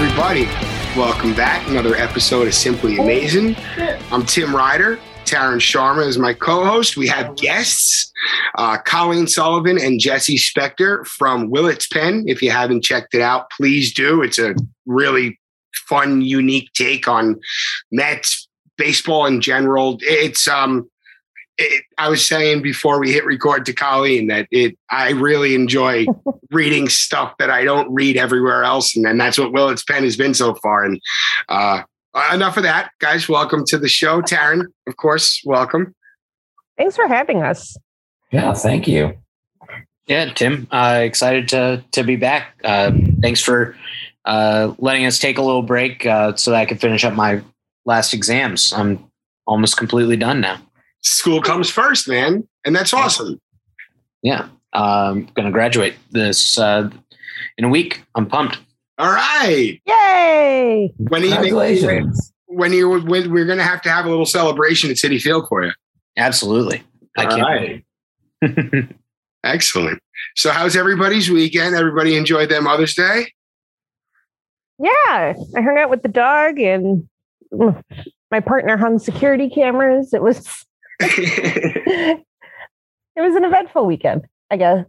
Everybody. Welcome back. Another episode of Simply Amazing. I'm Tim Ryder. Taryn Sharma is my co host. We have guests uh, Colleen Sullivan and Jesse Spector from Willits Pen. If you haven't checked it out, please do. It's a really fun, unique take on Mets, baseball in general. It's, um, it, I was saying before we hit record to Colleen that it I really enjoy reading stuff that I don't read everywhere else, and, and that's what Willits Pen has been so far. And uh, enough of that, guys. Welcome to the show, Taryn. Of course, welcome. Thanks for having us. Yeah, thank you. Yeah, Tim. Uh, excited to to be back. Uh, thanks for uh, letting us take a little break uh, so that I can finish up my last exams. I'm almost completely done now. School comes first, man, and that's awesome. Yeah, I'm gonna graduate this uh, in a week. I'm pumped. All right. Yay! When are you Congratulations. when you when we're gonna have to have a little celebration at Citi Field for you. Absolutely. I All can't. right. Excellent. So how's everybody's weekend? Everybody enjoyed their Mother's Day? Yeah, I hung out with the dog and my partner hung security cameras. It was it was an eventful weekend, I guess.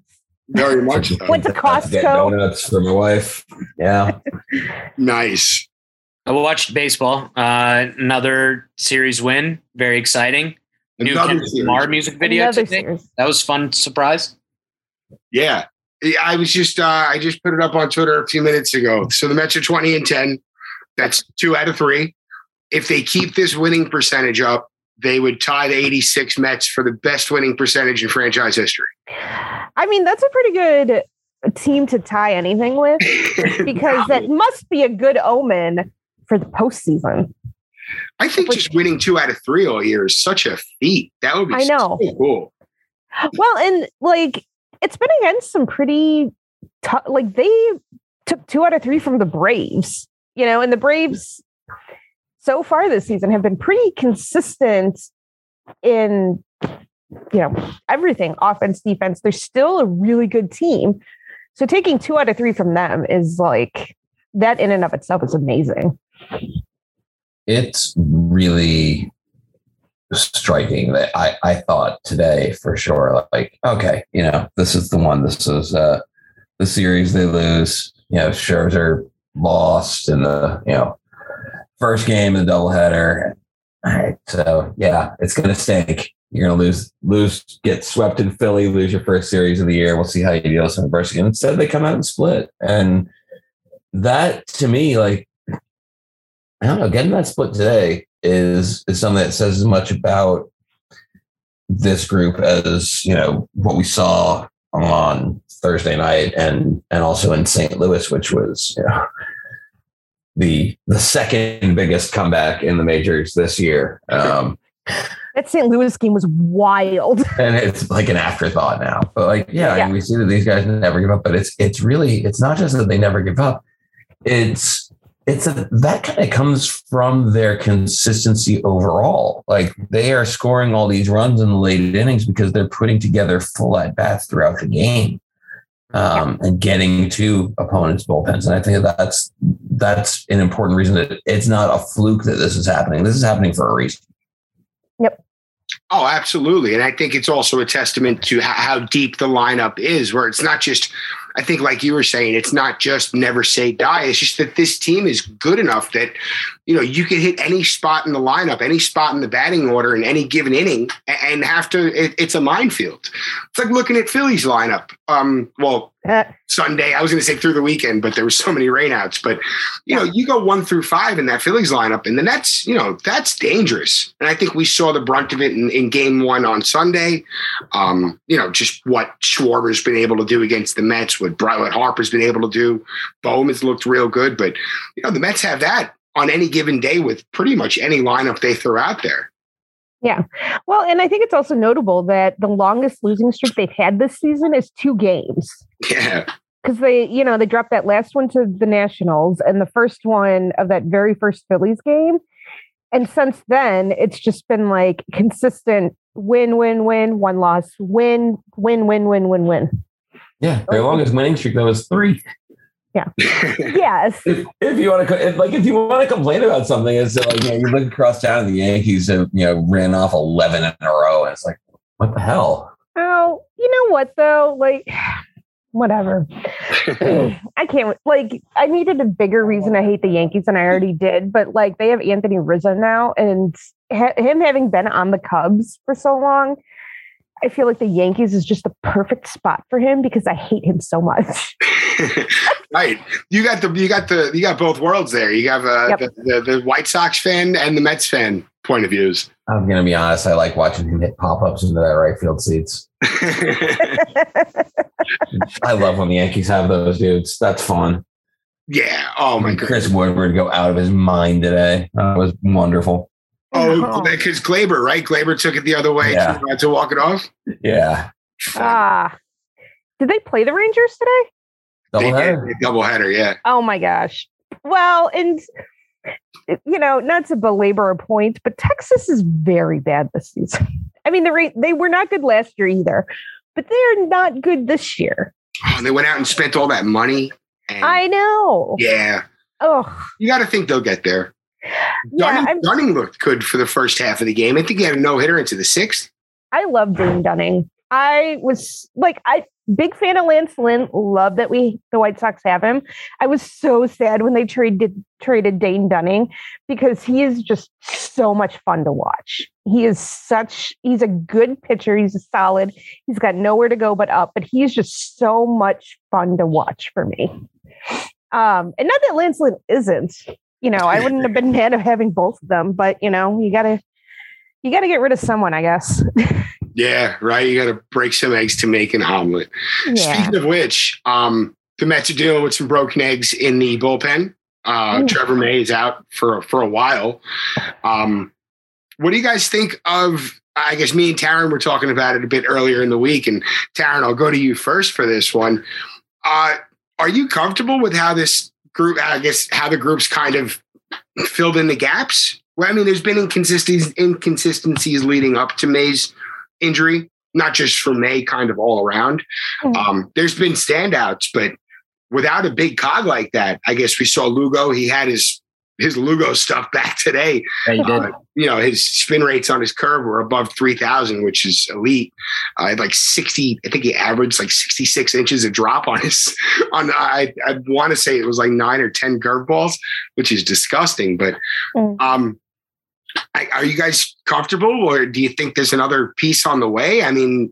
Very much so. Went to Costco. donuts for my wife. Yeah. Nice. I watched baseball. Uh, another series win. Very exciting. New Another Kendrick series. Lamar music video Another today. series. That was fun surprise. Yeah. I was just uh, I just put it up on Twitter a few minutes ago. So the Mets are 20 and 10. That's two out of three. If they keep this winning percentage up, they would tie the 86 Mets for the best winning percentage in franchise history. I mean, that's a pretty good team to tie anything with because that must be a good omen for the postseason. I think just winning two out of three all year is such a feat. That would be I know. so cool. Well, and like it's been against some pretty tough. Like they took two out of three from the Braves, you know, and the Braves so far this season have been pretty consistent in you know everything offense defense they're still a really good team so taking two out of three from them is like that in and of itself is amazing It's really striking that I, I thought today for sure, like, okay, you know, this is the one. This is uh the series they lose. You know, Scherzer lost and the, you know, first game of the doubleheader. All right. So yeah, it's gonna stink. You're gonna lose, lose, get swept in Philly, lose your first series of the year. We'll see how you deal with some adversity. And instead they come out and split. And that to me, like, I don't know, getting that split today is is something that says as much about this group as you know what we saw on Thursday night and and also in St. Louis, which was you know the the second biggest comeback in the majors this year. Um, that st louis game was wild and it's like an afterthought now. But like, yeah, Yeah. and we see that these guys never give up. But it's it's really it's not just that they never give up. It's it's a, that kind of comes from their consistency overall. Like they are scoring all these runs in the late innings because they're putting together full at bats throughout the game. Um, and getting to opponents' bullpens, and I think that that's that's an important reason that it's not a fluke that this is happening. This is happening for a reason. Yep. Oh, absolutely. And I think it's also a testament to how, how deep the lineup is, where it's not just I think, like you were saying, it's not just never say die. It's just that this team is good enough that, you know, you can hit any spot in the lineup, any spot in the batting order in any given inning and have to, it, it's a minefield. It's like looking at Philly's lineup. Um, well, Sunday. I was going to say through the weekend, but there were so many rainouts. But you know, you go one through five in that Phillies lineup, and the Nets, you know, that's dangerous. And I think we saw the brunt of it in, in Game One on Sunday. Um, you know, just what Schwarber's been able to do against the Mets, what, what Harper's been able to do. Bowman's looked real good, but you know, the Mets have that on any given day with pretty much any lineup they throw out there. Yeah. Well, and I think it's also notable that the longest losing streak they've had this season is two games. Yeah. Because they, you know, they dropped that last one to the Nationals and the first one of that very first Phillies game. And since then, it's just been like consistent win, win, win, one loss, win, win, win, win, win, win. Yeah. Their longest winning streak, that was three. Yeah. yes. If, if, you want to, if, like, if you want to complain about something, it's like you, know, you look across town and the Yankees have, you know, ran off eleven in a row, and it's like, what the hell? Oh, you know what though? Like, whatever. I can't like. I needed a bigger reason to hate the Yankees than I already did, but like they have Anthony Rizzo now, and ha- him having been on the Cubs for so long, I feel like the Yankees is just the perfect spot for him because I hate him so much. right. You got the you got the you got both worlds there. You have uh, yep. the, the, the White Sox fan and the Mets fan point of views. I'm gonna be honest. I like watching him hit pop ups into that right field seats. I love when the Yankees have those dudes. That's fun. Yeah. Oh my god. Chris Woodward go out of his mind today. That was wonderful. Oh, because Gleyber right? Gleyber took it the other way yeah. to, uh, to walk it off. Yeah. Ah. Did they play the Rangers today? Doubleheader. Doubleheader, yeah. Oh my gosh. Well, and you know, not to belabor a point, but Texas is very bad this season. I mean, the they were not good last year either, but they're not good this year. Oh, they went out and spent all that money. I know. Yeah. Oh, you got to think they'll get there. Dunning, yeah, Dunning looked good for the first half of the game. I think he had a no hitter into the sixth. I love Dane Dunning. I was like, I big fan of Lance Lynn. Love that we the White Sox have him. I was so sad when they traded traded Dane Dunning because he is just so much fun to watch. He is such he's a good pitcher. He's a solid. He's got nowhere to go but up. But he's just so much fun to watch for me. Um, and not that Lance Lynn isn't. You know, I wouldn't have been mad of having both of them, but you know, you gotta you gotta get rid of someone, I guess. Yeah, right. You got to break some eggs to make an omelet. Yeah. Speaking of which, um, the Mets are dealing with some broken eggs in the bullpen. Uh, Trevor May is out for for a while. Um, what do you guys think of? I guess me and Taryn were talking about it a bit earlier in the week, and Taryn, I'll go to you first for this one. Uh, are you comfortable with how this group? I guess how the group's kind of filled in the gaps. Well, I mean, there's been inconsistencies inconsistencies leading up to May's injury, not just for May, kind of all around. Mm-hmm. Um, there's been standouts, but without a big cog like that, I guess we saw Lugo. He had his his Lugo stuff back today. Yeah, uh, you know, his spin rates on his curve were above 3,000, which is elite. Uh, had like 60, I think he averaged like 66 inches of drop on his, on, I, I want to say it was like nine or 10 curveballs, which is disgusting. But, mm. um, are you guys comfortable or do you think there's another piece on the way? I mean,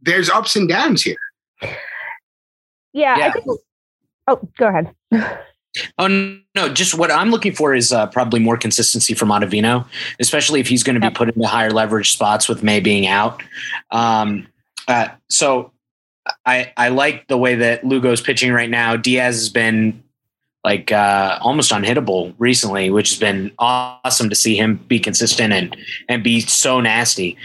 there's ups and downs here. Yeah. yeah. Think, oh, go ahead. Oh no! Just what I'm looking for is uh, probably more consistency from Ottavino, especially if he's going to be put into higher leverage spots with May being out. Um, uh, so I I like the way that Lugo's pitching right now. Diaz has been like uh, almost unhittable recently, which has been awesome to see him be consistent and and be so nasty.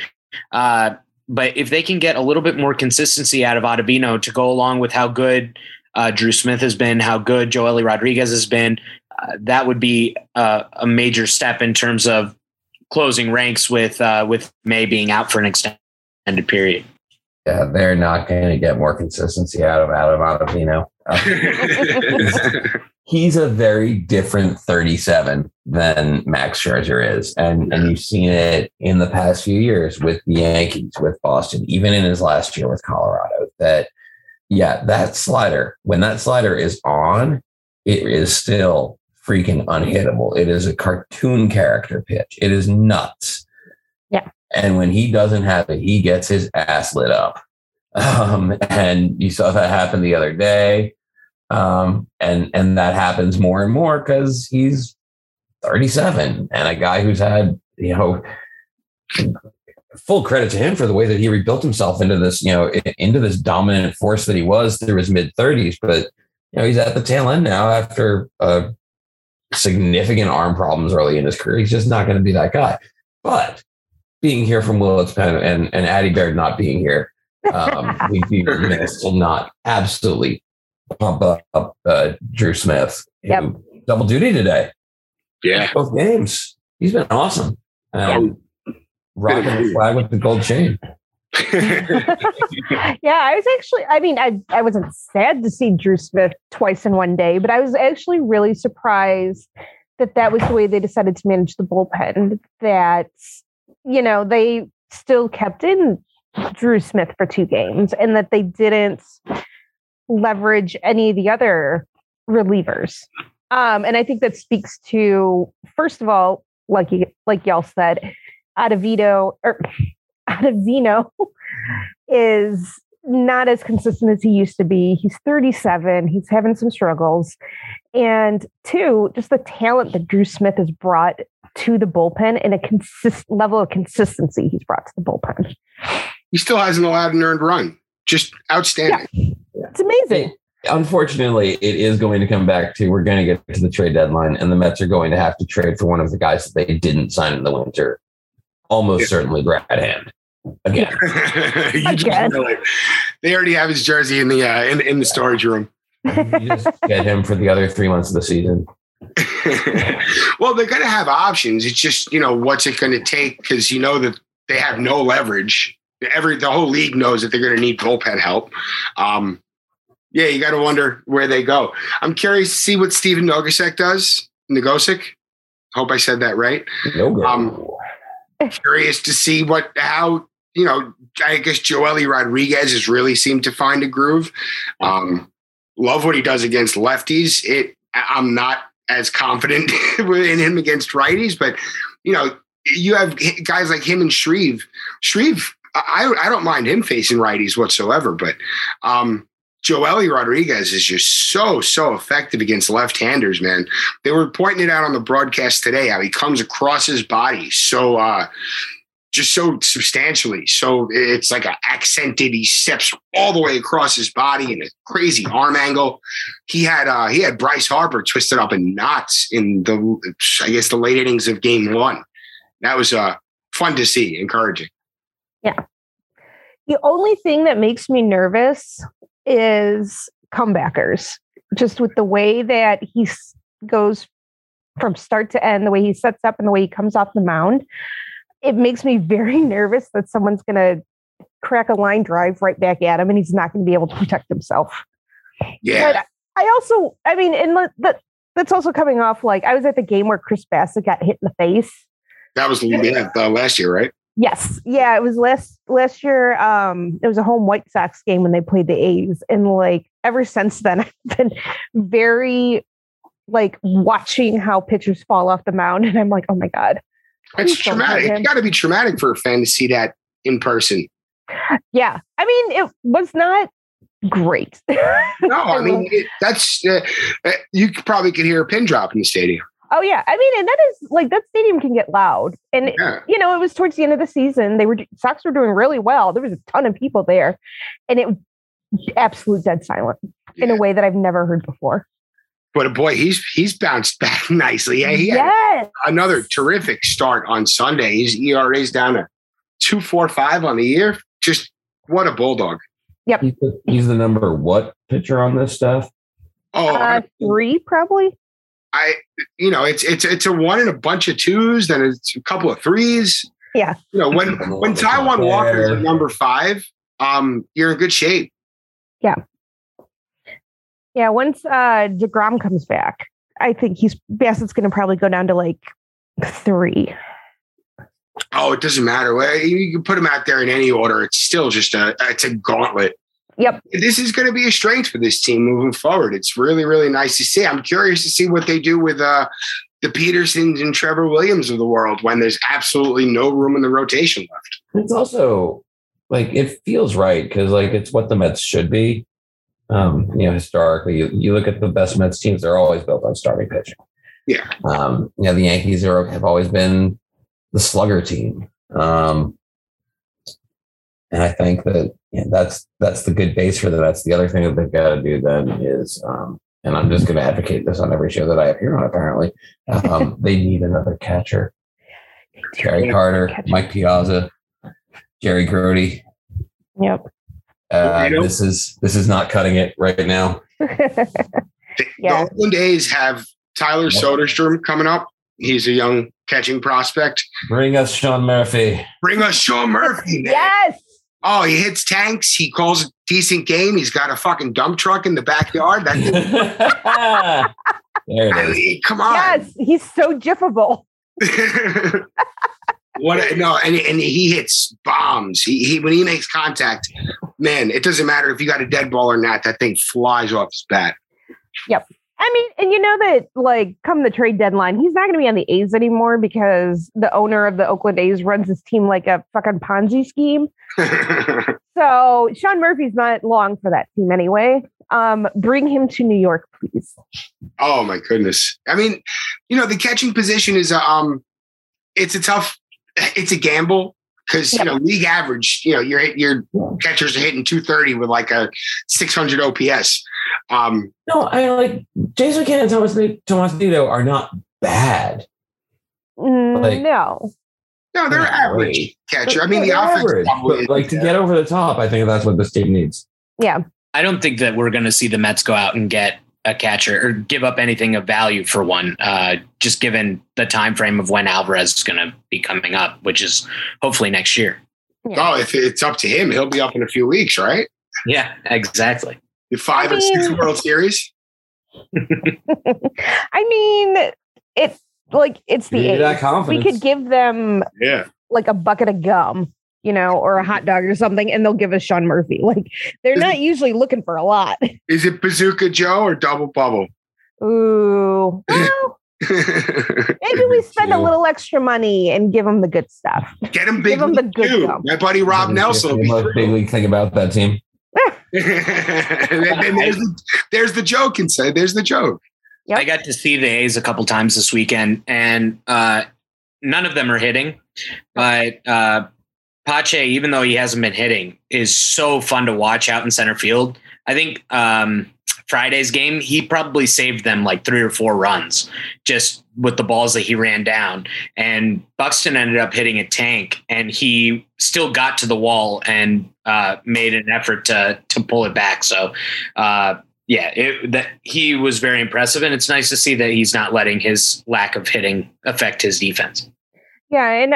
Uh, but if they can get a little bit more consistency out of Ottavino to go along with how good uh, Drew Smith has been, how good Joely Rodriguez has been, uh, that would be a major step in terms of closing ranks with uh, with May being out for an extended period. Yeah, they're not going to get more consistency out of out of Ottavino. he's a very different 37 than Max Scherzer is. And, and you've seen it in the past few years with the Yankees, with Boston, even in his last year with Colorado, that yeah, that slider, when that slider is on, it is still freaking unhittable. It is a cartoon character pitch. It is nuts. Yeah. And when he doesn't have it, he gets his ass lit up. Um, and you saw that happen the other day. Um, and and that happens more and more because he's 37 and a guy who's had, you know, full credit to him for the way that he rebuilt himself into this, you know, into this dominant force that he was through his mid 30s. But you know, he's at the tail end now after uh, significant arm problems early in his career. He's just not going to be that guy. But being here from Willits Pen and, and Addie Baird not being here, um, we'd be remiss to not absolutely pump up uh, Drew Smith, Yep. double duty today, Yeah. both games. He's been awesome. Um, rocking the flag with the gold chain. yeah, I was actually, I mean, I, I wasn't sad to see Drew Smith twice in one day, but I was actually really surprised that that was the way they decided to manage the bullpen. That, you know, they still kept in Drew Smith for two games and that they didn't leverage any of the other relievers. Um, and I think that speaks to, first of all, like you, like y'all said, Adavito or Adavino is not as consistent as he used to be. He's 37. He's having some struggles. And two, just the talent that Drew Smith has brought to the bullpen and a consist level of consistency he's brought to the bullpen. he still hasn't allowed an earned run. Just outstanding. It's amazing. Unfortunately, it is going to come back to we're going to get to the trade deadline, and the Mets are going to have to trade for one of the guys that they didn't sign in the winter. Almost Yeah. certainly Brad Hand. Again, You just Again. feel they already have his jersey in the uh, in, in the storage room. you just get him for the other three months of the season. well, they're going to have options. It's just you know what's it going to take because you know that they have no leverage. Every the whole league knows that they're going to need bullpen help. Um, yeah, you got to wonder where they go. I'm curious to see what Stephen Nogosek does. Nogosek. Hope I said that right. No. Um, curious to see what how you know i guess joely rodriguez has really seemed to find a groove um love what he does against lefties it i'm not as confident in him against righties but you know you have guys like him and shreve shreve i i don't mind him facing righties whatsoever but um Joely Rodriguez is just so, so effective against left-handers, man. They were pointing it out on the broadcast today how he comes across his body so uh just so substantially. So it's like a accented, he steps all the way across his body in a crazy arm angle. He had uh he had Bryce Harper twisted up in knots in the I guess the late innings of game one. That was uh fun to see, encouraging. Yeah. The only thing that makes me nervous is comebackers. Just with the way that he goes from start to end, the way he sets up and the way he comes off the mound, it makes me very nervous that someone's going to crack a line drive right back at him and he's not going to be able to protect himself. Yeah. But I also, I mean, and that that's also coming off like I was at the game where Chris Bassitt got hit in the face. That was yeah, uh, last year, right? Yes. Yeah, it was last last year. Um, it was a home White Sox game when they played the A's. And like ever since then, I've been very like watching how pitchers fall off the mound. And I'm like, oh my God. It's Please don't hurt traumatic. It's got to be traumatic for a fan to see that in person. Yeah. I mean, it was not great. No, I mean it, that's uh, uh, you probably could hear a pin drop in the stadium. Oh yeah. I mean, and that is like that stadium can get loud. And Yeah, you know, it was towards the end of the season. They were Sox were doing really well. There was a ton of people there, and it was absolute dead silent in a way that I've never heard before. but a boy, he's he's bounced back nicely. Yeah, he had yes. another terrific start on Sunday. His ERA's down to two four five on the year. Just what a bulldog! He's the, he's the number what pitcher on this stuff? Oh, Uh, three probably. I you know it's it's it's a one and a bunch of twos, then it's a couple of threes. Yeah. you know when when Taijuan Walker is number five, um, you're in good shape. Yeah, Yeah. once uh DeGrom comes back, I think he's Bassitt's gonna probably go down to like three. Oh, it doesn't matter. You can put him out there in any order. It's still just a it's a gauntlet. Yep. This is going to be a strength for this team moving forward. It's really, really nice to see. I'm curious to see what they do with uh, the Petersons and Trevor Williams of the world when there's absolutely no room in the rotation left. It's also like it feels right because like it's what the Mets should be. Um, you know, historically, you, you look at the best Mets teams; they're always built on starting pitching. Yeah. Um, you know, the Yankees are have always been the slugger team. Um, and I think that yeah, that's that's the good base for them. That's the other thing that they've got to do then is, um, and I'm just going to advocate this on every show that I appear on. Apparently, um, they need another catcher. Terry Carter, Catcher. Mike Piazza, Jerry Grote. Yep. Uh, this is this is not cutting it right now. The, Yeah. the Oakland A's have Tyler Yep. Soderstrom coming up. He's a young catching prospect. Bring us Sean Murphy. Bring us Sean Murphy. man. yes. Oh, he hits tanks. He calls a decent game. He's got a fucking dump truck in the backyard. That there it I mean, come on. Yes. He's so jiffable. what no, and, and he hits bombs. He, he when he makes contact, man, it doesn't matter if you got a dead ball or not. That thing flies off his bat. I mean, and you know that like come the trade deadline, he's not going to be on the A's anymore because the owner of the Oakland A's runs his team like a fucking Ponzi scheme. So Sean Murphy's not long for that team anyway. Um, bring him to New York, please. oh my goodness. I mean, you know, the catching position is a, um, it's a tough, it's a gamble because you know league average. You know, your your catchers are hitting two thirty with like a six hundred OPS. Um, No, I like James McCann and Thomas Tomas Nido are not bad. Mm, Like- no. no, they're average right. catcher. I mean, the They're offense average, probably like to get over the top, I think that's what this team needs. Yeah. I don't think that we're going to see the Mets go out and get a catcher or give up anything of value for one. Uh, just given the time frame of when Alvarez is going to be coming up, which is hopefully next year. Oh, if it's up to him, he'll be up in a few weeks, right? Yeah, exactly. The five I and six World Series. I mean, it's like it's the You need We could give them Yeah. like a bucket of gum, you know, or a hot dog or something, and they'll give us Sean Murphy. Like they're not usually looking for a lot. Is it Bazooka Joe or Double Bubble? Ooh. Well, maybe we spend a little extra money and give them the good stuff. Get him big Give him the good too. gum. My buddy Rob Nelson will The most big league thing about that team. and then there's, the, there's the joke inside. There's the joke. Yep. I got to see the A's a couple times this weekend, and uh, none of them are hitting. But uh, Pache, even though he hasn't been hitting, is so fun to watch out in center field. I think um, Friday's game, he probably saved them like three or four runs just with the balls that he ran down. And Buxton ended up hitting a tank, and he still got to the wall and uh, made an effort to to pull it back. So. Uh, yeah, it, that he was very impressive, and it's nice to see that he's not letting his lack of hitting affect his defense. Yeah, and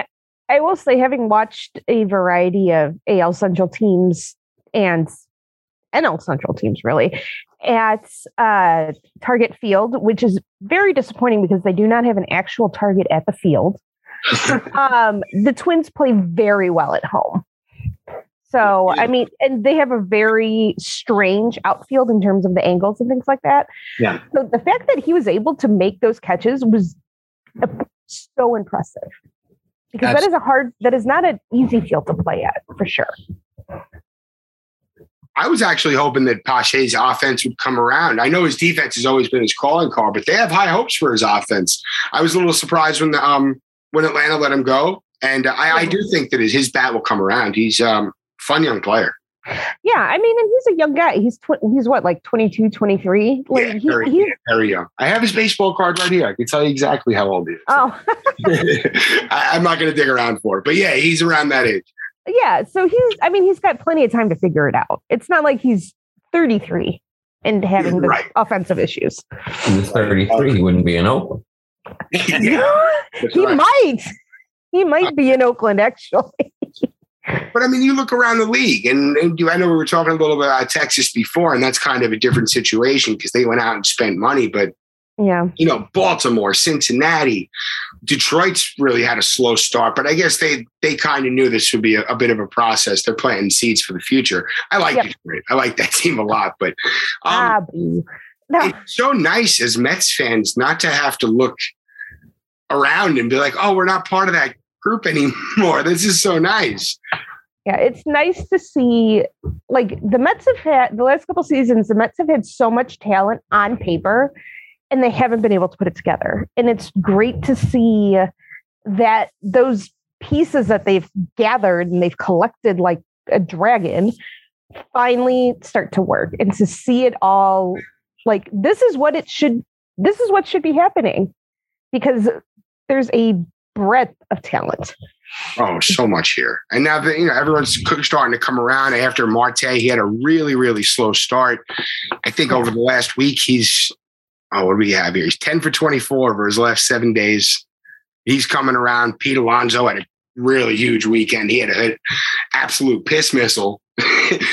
I will say, having watched a variety of AL Central teams and NL Central teams, really, at uh, Target Field, which is very disappointing because they do not have an actual target at the field. um, the Twins play very well at home. So, I mean, and they have a very strange outfield in terms of the angles and things like that. Yeah. So the fact that he was able to make those catches was uh, so impressive because that is a hard, that is not an easy field to play at for sure. I was actually hoping that Pache's offense would come around. I know his defense has always been his calling card, but they have high hopes for his offense. I was a little surprised when the, um when Atlanta let him go, and I, I do think that his, his bat will come around. He's um fun young player. Yeah. I mean, and he's a young guy. He's, tw- he's what, like 22, 23? Like, Yeah, he- very, he's, yeah, very young. I have his baseball card right here. I can tell you exactly how old he is. oh, I, I'm not going to dig around for it, but yeah, he's around that age. yeah. So he's, I mean, he's got plenty of time to figure it out. It's not like he's 33 and having the Right. offensive issues. He was 33. He wouldn't be in Oakland. yeah, he right. might. He might be in Oakland, actually. But I mean, you look around the league, and, and you- I know we were talking a little bit about Texas before, and that's kind of a different situation because they went out and spent money. But Yeah. You know, Baltimore, Cincinnati, Detroit's really had a slow start, but I guess they they kind of knew this would be a, a, bit of a process. They're planting seeds for the future. I like yep. Detroit. I like that team a lot, but um, no. it's so nice as Mets fans not to have to look around and be like, "Oh, we're not part of that group anymore." This is so nice. Yeah, it's nice to see. Like the Mets have had the last couple seasons, the Mets have had so much talent on paper, and they haven't been able to put it together. And it's great to see that those pieces that they've gathered and they've collected like a dragon finally start to work and to see it all like this is what it should this is what should be happening because there's a breadth of talent Oh, so much here. And now that you know everyone's starting to come around after Marte, he had a really, really slow start. I think over the last week he's oh, what do we have here? He's 10 for 24 over his last seven days. He's coming around. Pete Alonso had a really huge weekend. He had an absolute piss missile.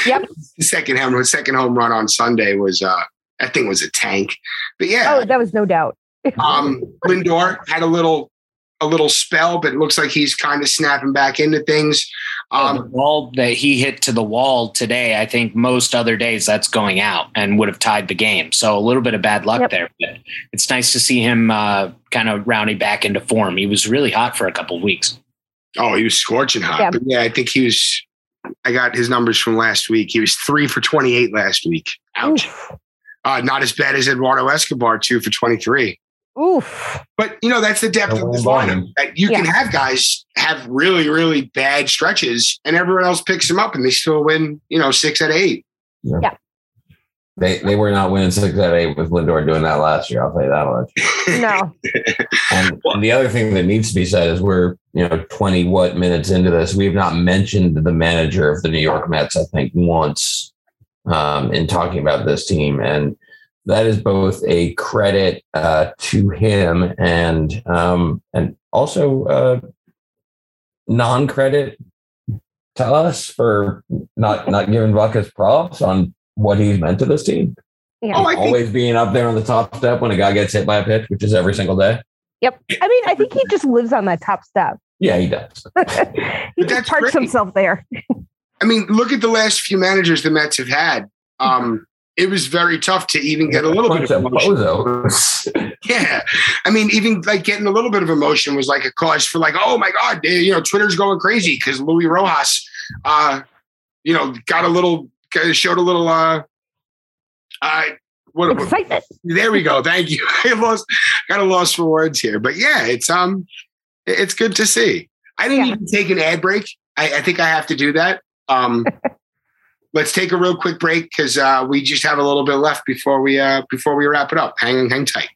Yep. second home second home run on Sunday was uh that thing was a tank. But yeah. Oh, that was no doubt. um Lindor had a little a little spell, but it looks like he's kind of snapping back into things. Um, the ball that he hit to the wall today, I think most other days that's going out and would have tied the game. So a little bit of bad luck yep. there. But it's nice to see him uh, kind of rounding back into form. He was really hot for a couple of weeks. Oh, he was scorching hot. Yeah. But yeah, I think he was. I got his numbers from last week. He was three for 28 last week. Ouch. Uh, not as bad as Eduardo Escobar, two for 23. Oof. But you know, that's the depth of this lineup. That you yeah. can have guys have really, really bad stretches and everyone else picks them up and they still win, you know, six out of eight. Yeah. yeah. They they were not winning six out of eight with Lindor doing that last year, I'll tell you that much. no. and, and the other thing that needs to be said is we're, you know, 20 what minutes into this. We have not mentioned the manager of the New York Mets, I think, once um, in talking about this team. And that is both a credit uh, to him and um, and also uh, non credit to us for not not giving Buck his props on what he's meant to this team. Yeah. Oh, Always think- being up there on the top step when a guy gets hit by a pitch, which is every single day. Yep. I mean, I think he just lives on that top step. Yeah, he does. he just parks great. himself there. I mean, look at the last few managers the Mets have had. Um, it was very tough to even get a little bit of emotion. yeah. I mean, even like getting a little bit of emotion was like a cause for like, oh my God, you know, Twitter's going crazy because Luis Rojas, uh, you know, got a little, showed a little, uh, uh, what, excitement. There we go. Thank you. I lost, got a loss for words here, but yeah, it's um, it's good to see. I didn't yeah. even take an ad break. I, I think I have to do that. Um, let's take a real quick break because uh, we just have a little bit left before we uh, before we wrap it up. Hang hang tight.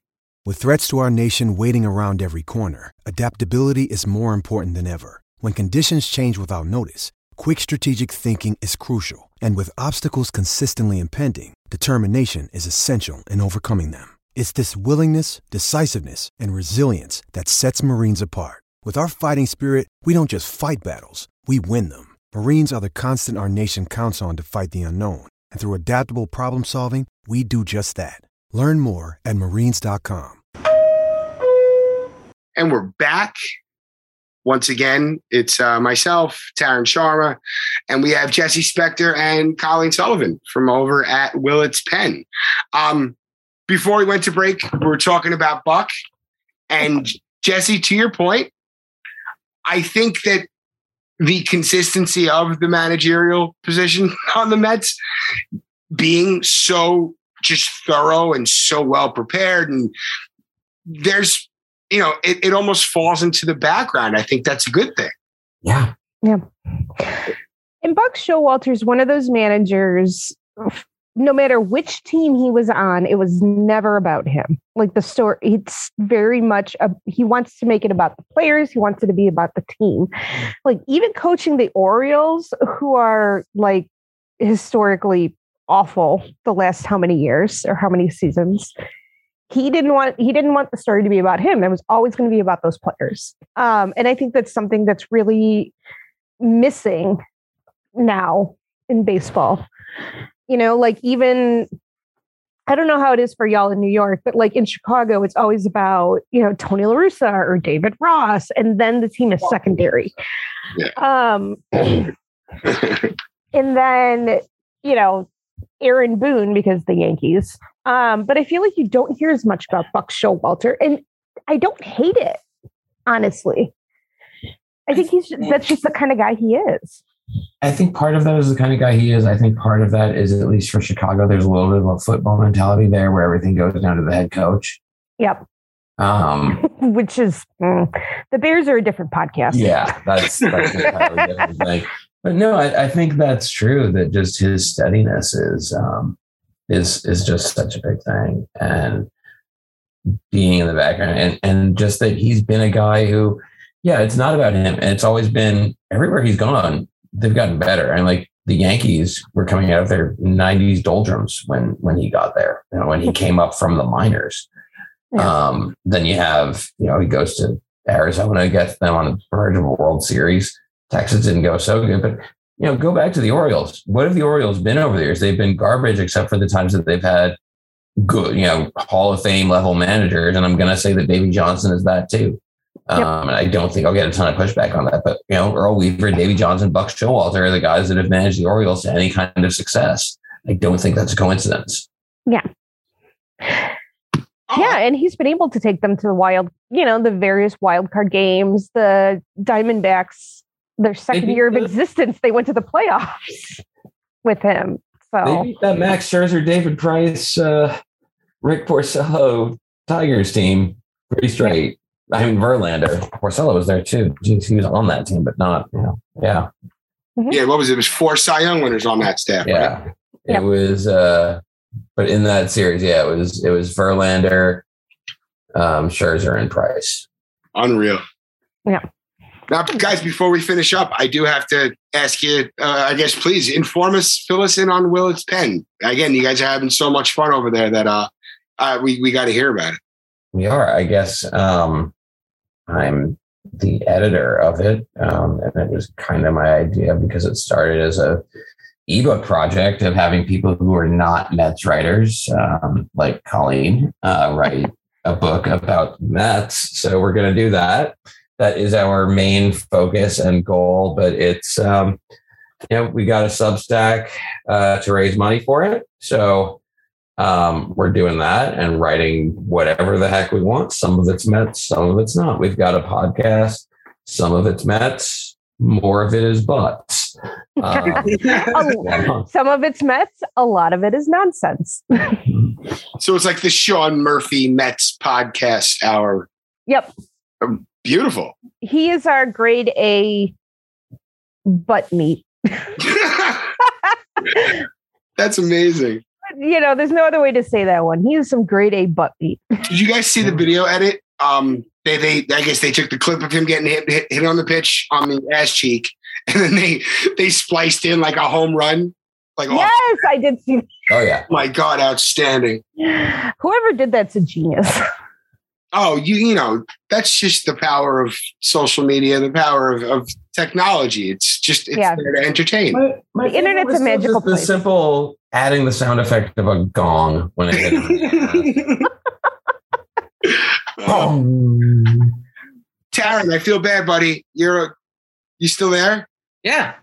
With threats to our nation waiting around every corner, adaptability is more important than ever. When conditions change without notice, quick strategic thinking is crucial, and with obstacles consistently impending, determination is essential in overcoming them. It's this willingness, decisiveness, and resilience that sets Marines apart. With our fighting spirit, we don't just fight battles; we win them. Marines are the constant our nation counts on to fight the unknown. And through adaptable problem solving, we do just that. Learn more at marines.com. And we're back. Once again, it's uh, myself, Taryn Sharma, and we have Jesse Spector and Colleen Sullivan from over at Willits Pen. Um, before we went to break, we were talking about Buck. And Jesse, to your point, I think that the consistency of the managerial position on the Mets being so just thorough and so well prepared. And there's, you know, it, it almost falls into the background. I think that's a good thing. Yeah. Yeah. And Buck Showalter's one of those managers no matter which team he was on, it was never about him. Like the story, it's very much a, he wants to make it about the players. He wants it to be about the team. Like even coaching the Orioles, who are like historically awful the last how many years or how many seasons. He didn't want he didn't want the story to be about him. It was always going to be about those players. Um, and I think that's something that's really missing now in baseball you know like even I don't know how it is for y'all in New York, but like in Chicago, it's always about, you know, Tony La Russa or David Ross, and then the team is secondary. Yeah. Um, and then, you know, Aaron Boone because the Yankees. Um, but I feel like you don't hear as much about Buck Showalter, and I don't hate it, honestly. I think he's that's just the kind of guy he is. I think part of that is the kind of guy he is. I think part of that is at least for Chicago, there's a little bit of a football mentality there where everything goes down to the head coach. Yep. Um, Which is mm, the Bears are a different podcast. yeah, that's that's entirely different thing. But no, I, I think that's true. That just his steadiness is um, is is just such a big thing, and being in the background, and and just that he's been a guy who, yeah, it's not about him, and it's always been everywhere he's gone. They've gotten better, and like the Yankees were coming out of their '90s doldrums when when he got there. You know, when he came up from the minors. Yeah. Um, then you have, you know, he goes to Arizona, gets them on the verge of a World Series. Texas didn't go so good, but you know, go back to the Orioles. What have the Orioles been over the years? They've been garbage except for the times that they've had good, you know, Hall of Fame level managers. And I'm going to say that Davey Johnson is that too. Yep. Um, and I don't think I'll get a ton of pushback on that. But you know, Earl Weaver, Davey Johnson, Buck Showalter are the guys that have managed the Orioles to any kind of success. I don't think that's a coincidence. Yeah. Yeah, and he's been able to take them to the wild, you know, the various wild card games, the Diamondbacks, their second year of the- existence, they went to the playoffs with him. So They beat that Max Scherzer, David Price, uh, Rick Porcello Tigers team pretty straight. I mean, Verlander, Porcello was there too. Jeez, he was on that team, but not, you know, yeah, Yeah, what was it? It was four Cy Young winners on that staff. right? yeah. Yeah. It was, uh, but in that series, yeah, it was, it was Verlander, um, Scherzer, and Price. Unreal. Yeah. Now, guys, before we finish up, I do have to ask you, uh, I guess, please inform us, fill us in on Willet's Pen. Again, you guys are having so much fun over there that uh, uh, we, we got to hear about it. We are, I guess. Um, I'm the editor of it, um, and it was kind of my idea because it started as a ebook project of having people who are not Mets writers, um, like Colleen, uh, write a book about Mets. So we're going to do that. That is our main focus and goal. But it's, um, you know, we got a Substack uh, to raise money for it. So um, we're doing that and writing whatever the heck we want. Some of it's Mets, some of it's not. We've got a podcast. Some of it's Mets, more of it is butts. Um, Oh, some of it's Mets, a lot of it is nonsense. So it's like the Sean Murphy Mets podcast hour. yep. Beautiful. He is our grade A butt meat. That's amazing. You know, there's no other way to say that one. He is some grade A butt beat. Did you guys see the video edit? Um, they, they, I guess they took the clip of him getting hit, hit, hit on the pitch on the ass cheek, and then they, they spliced in like a home run. Like, Yes, I did see. oh yeah. oh my God, outstanding. Whoever did that's a genius. Oh, you, you know, that's just the power of social media, the power of, of technology. It's just, it's Yeah. there to entertain. My, my The internet's favorite a magical just the simple adding the sound effect of a gong when it hit. Oh, Taryn, I feel bad, buddy. You're, you still there? Yeah.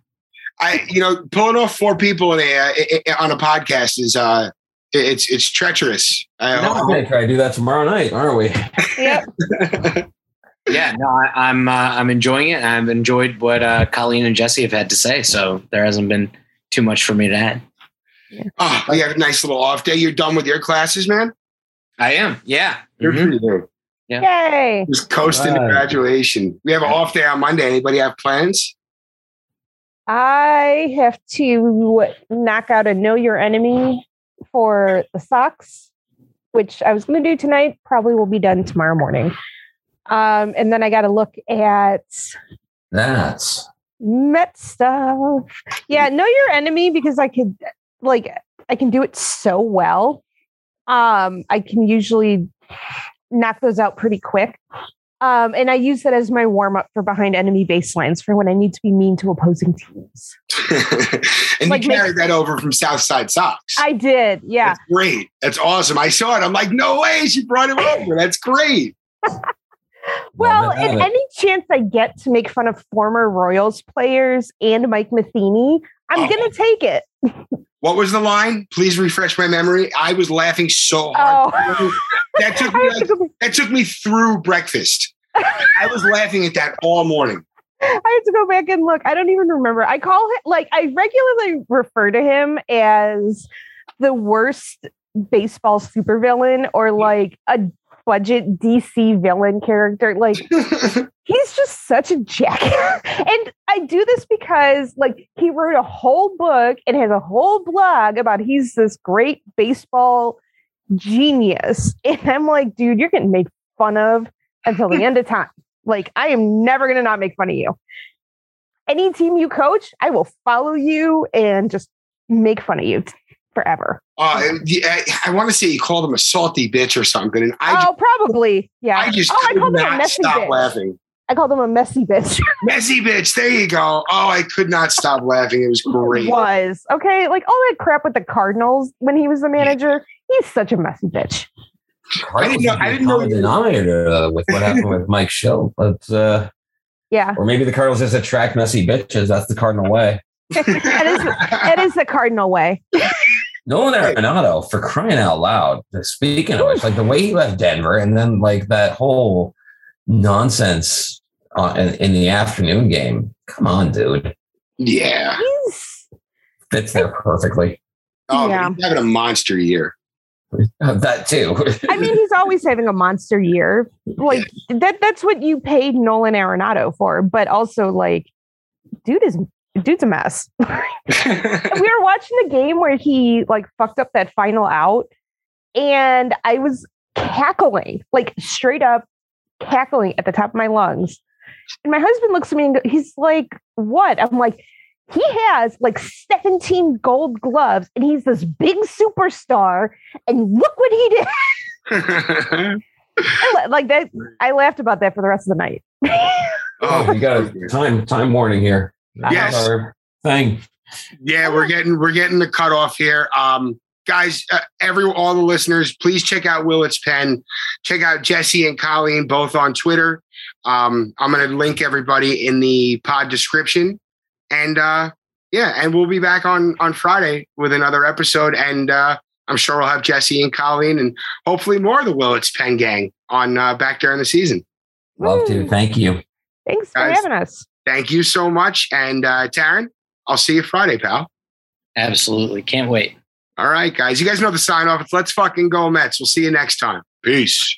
I, you know, pulling off four people in a, uh, on a podcast is, uh, it's, it's treacherous. I, Now we're gonna try to do that tomorrow night, aren't we? yep. Yeah, no, I, I'm uh, I'm enjoying it. I've enjoyed what uh, Colleen and Jesse have had to say, so there hasn't been too much for me to add. Oh, you have a nice little off day. You're done with your classes, man. I am, yeah. Good Mhm. for you. Yay. Just coasting to graduation. We have an off day on Monday. Anybody have plans? I have to knock out a know your enemy for the Sox, which I was going to do tonight. Probably will be done tomorrow morning. Um, and then I got to look at That's Met stuff. Yeah, know your enemy because I could like I can do it so well. Um, I can usually knock those out pretty quick. Um, and I use that as my warm up for behind enemy baselines for when I need to be mean to opposing teams. and Like you make- carried that over from Southside Sox. I did, yeah. That's great. That's awesome. I saw it. I'm like, no way, she brought it over. That's great. Well, Love and any chance I get to make fun of former Royals players and Mike Matheny, I'm Oh. gonna take it. What was the line? Please refresh my memory. I was laughing so hard. Oh, That took me like, that took me through breakfast. I was laughing at that all morning. I have to go back and look. I don't even remember. I call him like I regularly refer to him as the worst baseball supervillain or like a budget DC villain character. Like he's just such a jackass. and I do this because like he wrote a whole book and has a whole blog about he's this great baseball genius. And I'm like, dude, you're getting made fun of until the end of time. Like, I am never gonna not make fun of you. Any team you coach, I will follow you and just make fun of you forever. Uh, I, I want to say he called him a salty bitch or something. And I, oh, probably. Yeah. I just oh, I could called him a not messy stop bitch. laughing. I called him a messy bitch. Messy bitch. There you go. Oh, I could not stop laughing. It was great. was okay. Like all that crap with the Cardinals when he was the manager. He's such a messy bitch. I didn't know- I didn't know- denominator uh, with what happened with Mike Shildt. But uh, Yeah, or maybe the Cardinals just attract messy bitches. That's the Cardinal way. that is it is the Cardinal way. Nolan Arenado for crying out loud. Speaking of which, like the way he left Denver, and then like that whole nonsense uh, in, in the afternoon game. Come on, dude, yeah. He's fits there perfectly. Oh, Yeah. he's having a monster year. Uh, that too. I mean, he's always having a monster year. Like that that's what you paid Nolan Arenado for, but also like dude is dude's a mess. we were watching the game where he like fucked up that final out and I was cackling, like straight up cackling at the top of my lungs. And my husband looks at me and he's like, "What?" I'm like, "He has like 17 gold gloves and he's this big superstar and look what he did." Like that I laughed about that for the rest of the night. Oh, oh, you got a time time warning here. Yes. Our thing. Yeah, we're getting we're getting the cutoff here. Um, guys, uh, every all the listeners, please check out Willits Pen. Check out Jesse and Colleen both on Twitter. Um, I'm going to link everybody in the pod description, and uh, yeah, and we'll be back on on Friday with another episode, and uh, I'm sure we'll have Jesse and Colleen, and hopefully more of the Willits Pen gang on uh, back during the season. Love to. Thank you. Thanks for Guys. having us. Thank you so much, and uh, Taryn, I'll see you Friday, pal. Absolutely. Can't wait. All right, guys. You guys know the sign off. It's let's fucking go Mets. We'll see you next time. Peace.